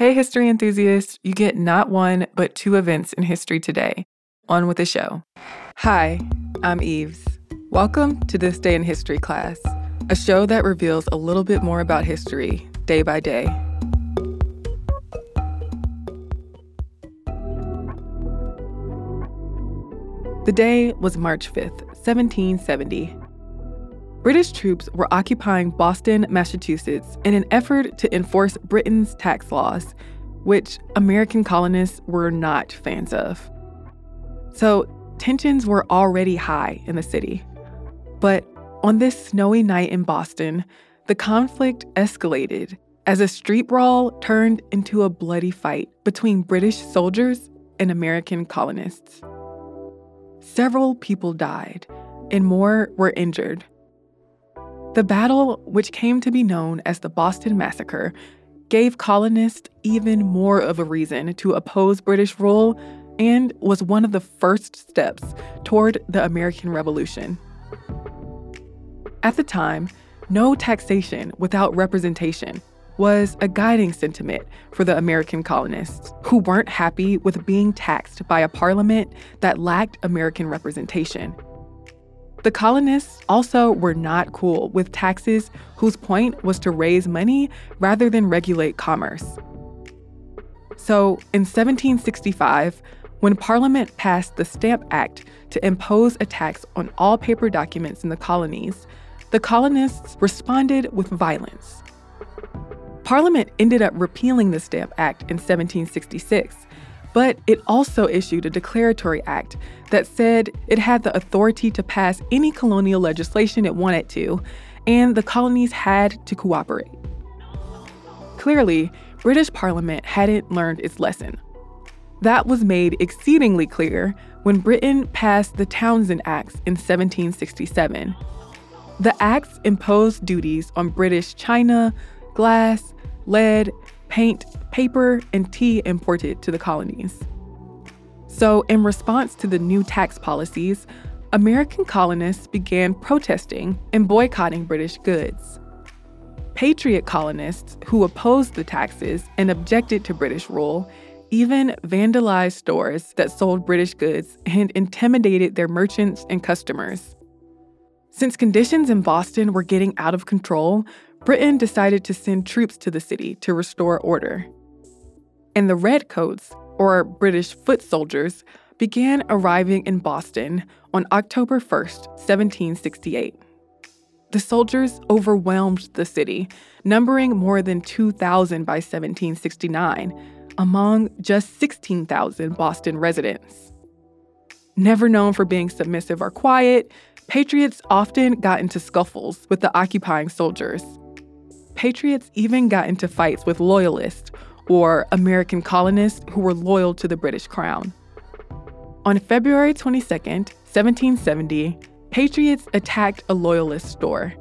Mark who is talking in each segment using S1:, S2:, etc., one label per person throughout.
S1: Hey, history enthusiasts, you get not one, but two events in history today. On with the show. Hi, I'm Eves. Welcome to This Day in History class, a show that reveals a little bit more about history day by day. The day was March 5th, 1770. British troops were occupying Boston, Massachusetts in an effort to enforce Britain's tax laws, which American colonists were not fans of. So, tensions were already high in the city. But on this snowy night in Boston, the conflict escalated as a street brawl turned into a bloody fight between British soldiers and American colonists. Several people died, and more were injured. The battle, which came to be known as the Boston Massacre, gave colonists even more of a reason to oppose British rule and was one of the first steps toward the American Revolution. At the time, no taxation without representation was a guiding sentiment for the American colonists who weren't happy with being taxed by a parliament that lacked American representation. The colonists also were not cool with taxes whose point was to raise money rather than regulate commerce. So, in 1765, when Parliament passed the Stamp Act to impose a tax on all paper documents in the colonies, the colonists responded with violence. Parliament ended up repealing the Stamp Act in 1766, but it also issued a declaratory act that said it had the authority to pass any colonial legislation it wanted to, and the colonies had to cooperate. Clearly, British Parliament hadn't learned its lesson. That was made exceedingly clear when Britain passed the Townshend Acts in 1767. The acts imposed duties on British china, glass, lead, paint, paper, and tea imported to the colonies. So, in response to the new tax policies, American colonists began protesting and boycotting British goods. Patriot colonists who opposed the taxes and objected to British rule even vandalized stores that sold British goods and intimidated their merchants and customers. Since conditions in Boston were getting out of control, Britain decided to send troops to the city to restore order. And the Redcoats, or British foot soldiers, began arriving in Boston on October 1st, 1768. The soldiers overwhelmed the city, numbering more than 2,000 by 1769, among just 16,000 Boston residents. Never known for being submissive or quiet, Patriots often got into scuffles with the occupying soldiers. Patriots even got into fights with Loyalists, or American colonists who were loyal to the British Crown. On February 22, 1770, Patriots attacked a Loyalist store.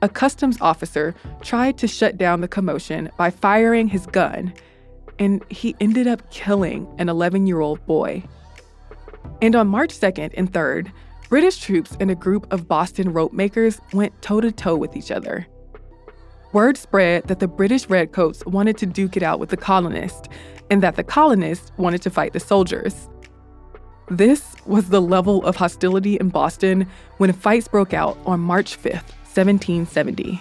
S1: A customs officer tried to shut down the commotion by firing his gun, and he ended up killing an 11 year old boy. And on March 2nd and 3rd, British troops and a group of Boston rope makers went toe to toe with each other. Word spread that the British redcoats wanted to duke it out with the colonists, and that the colonists wanted to fight the soldiers. This was the level of hostility in Boston when fights broke out on March 5th, 1770.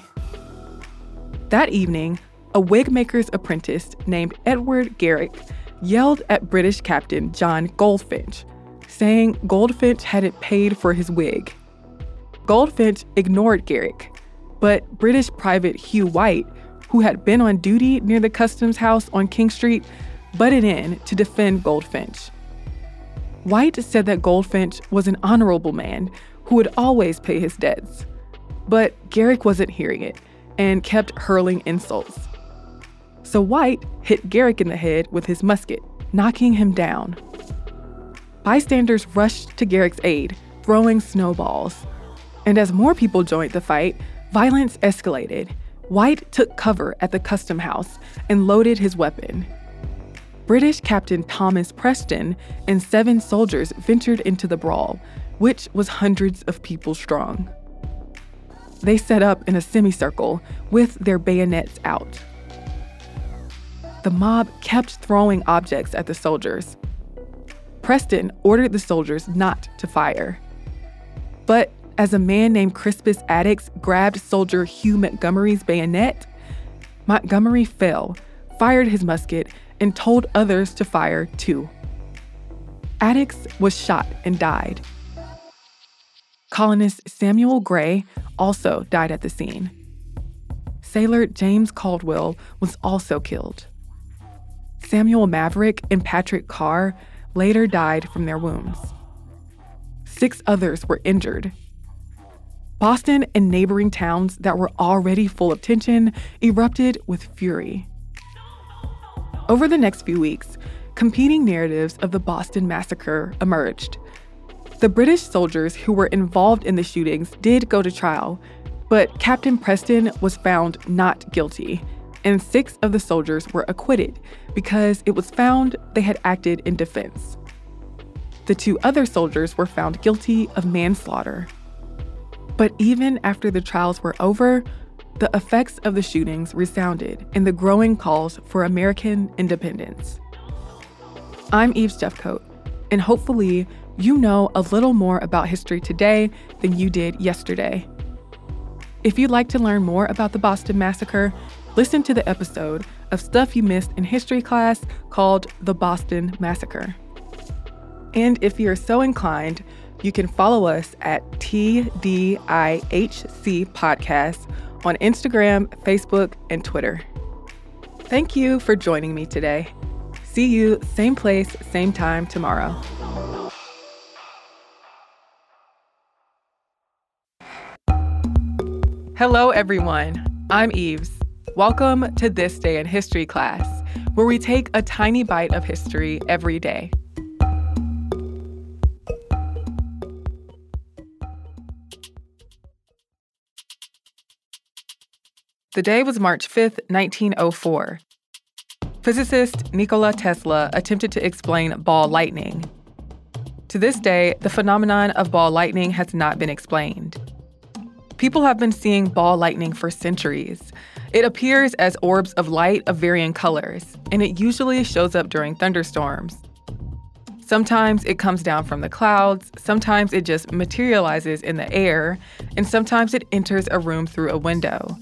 S1: That evening, a wig maker's apprentice named Edward Garrick yelled at British Captain John Goldfinch, saying Goldfinch hadn't paid for his wig. Goldfinch ignored Garrick, but British private Hugh White, who had been on duty near the customs house on King Street, butted in to defend Goldfinch. White said that Goldfinch was an honorable man who would always pay his debts. But Garrick wasn't hearing it and kept hurling insults. So White hit Garrick in the head with his musket, knocking him down. Bystanders rushed to Garrick's aid, throwing snowballs. And as more people joined the fight, Violence escalated. White took cover at the custom house and loaded his weapon. British Captain Thomas Preston and seven soldiers ventured into the brawl, which was hundreds of people strong. They set up in a semicircle with their bayonets out. the mob kept throwing objects at the soldiers. Preston ordered the soldiers not to fire. But as a man named Crispus Attucks grabbed soldier Hugh Montgomery's bayonet, Montgomery fell, fired his musket, and told others to fire too. Attucks was shot and died. Colonist Samuel Gray also died at the scene. Sailor James Caldwell was also killed. Samuel Maverick and Patrick Carr later died from their wounds. Six others were injured. Boston and neighboring towns that were already full of tension erupted with fury. Over the next few weeks, competing narratives of the Boston Massacre emerged. The British soldiers who were involved in the shootings did go to trial, but Captain Preston was found not guilty, and six of the soldiers were acquitted because it was found they had acted in defense. The two other soldiers were found guilty of manslaughter. But even after the trials were over, the effects of the shootings resounded in the growing calls for American independence. I'm Eves Jeffcoat, and hopefully, you know a little more about history today than you did yesterday. If you'd like to learn more about the Boston Massacre, listen to the episode of Stuff You Missed in History class called The Boston Massacre. And if you're so inclined, you can follow us at TDIHC Podcast on Instagram, Facebook, and Twitter. Thank you for joining me today. See you same place, same time tomorrow. Hello, everyone. I'm Eves. Welcome to This Day in History class, where we take a tiny bite of history every day. The day was March 5, 1904. Physicist Nikola Tesla attempted to explain ball lightning. To this day, the phenomenon of ball lightning has not been explained. People have been seeing ball lightning for centuries. It appears as orbs of light of varying colors, and it usually shows up during thunderstorms. Sometimes it comes down from the clouds, sometimes it just materializes in the air, and sometimes it enters a room through a window.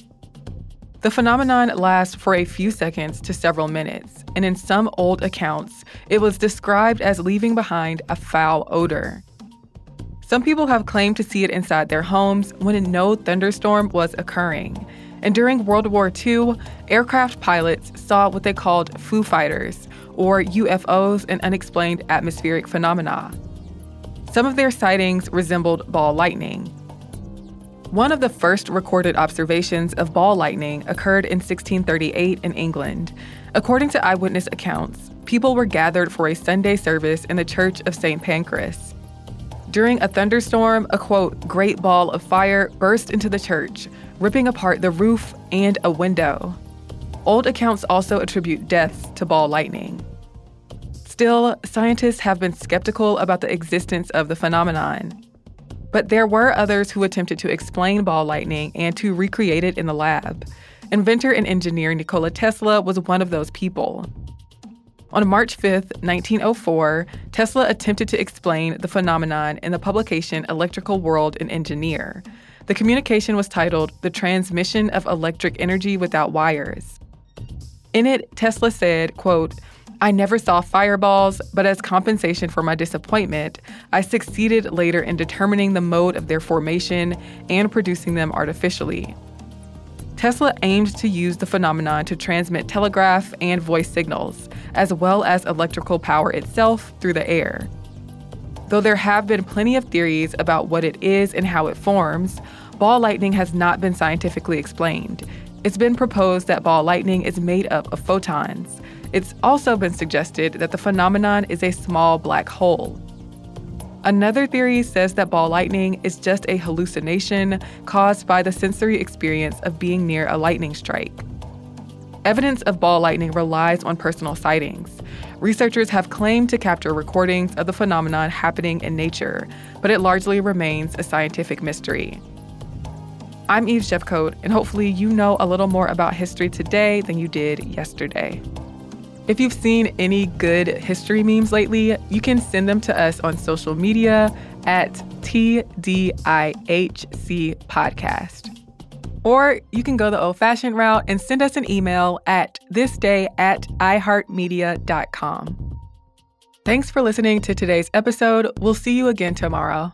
S1: The phenomenon lasts for a few seconds to several minutes, and in some old accounts, it was described as leaving behind a foul odor. Some people have claimed to see it inside their homes when no thunderstorm was occurring. And during World War II, aircraft pilots saw what they called Foo Fighters, or UFOs and unexplained atmospheric phenomena. Some of their sightings resembled ball lightning, one of the first recorded observations of ball lightning occurred in 1638 in England. According to eyewitness accounts, people were gathered for a Sunday service in the Church of St. Pancras. During a thunderstorm, a quote, great ball of fire burst into the church, ripping apart the roof and a window. Old accounts also attribute deaths to ball lightning. Still, scientists have been skeptical about the existence of the phenomenon. But there were others who attempted to explain ball lightning and to recreate it in the lab. Inventor and engineer Nikola Tesla was one of those people. On March 5, 1904, Tesla attempted to explain the phenomenon in the publication Electrical World and Engineer. The communication was titled The Transmission of Electric Energy Without Wires. In it, Tesla said, quote, I never saw fireballs, but as compensation for my disappointment, I succeeded later in determining the mode of their formation and producing them artificially. Tesla aimed to use the phenomenon to transmit telegraph and voice signals, as well as electrical power itself through the air. Though there have been plenty of theories about what it is and how it forms, ball lightning has not been scientifically explained. It's been proposed that ball lightning is made up of photons, it's also been suggested that the phenomenon is a small black hole. Another theory says that ball lightning is just a hallucination caused by the sensory experience of being near a lightning strike. Evidence of ball lightning relies on personal sightings. Researchers have claimed to capture recordings of the phenomenon happening in nature, but it largely remains a scientific mystery. I'm Eve Jeffcoat, and hopefully you know a little more about history today than you did yesterday. If you've seen any good history memes lately, you can send them to us on social media at TDIHC Podcast. Or you can go the old fashioned route and send us an email at thisday at iheartmedia.com. Thanks for listening to today's episode. We'll see you again tomorrow.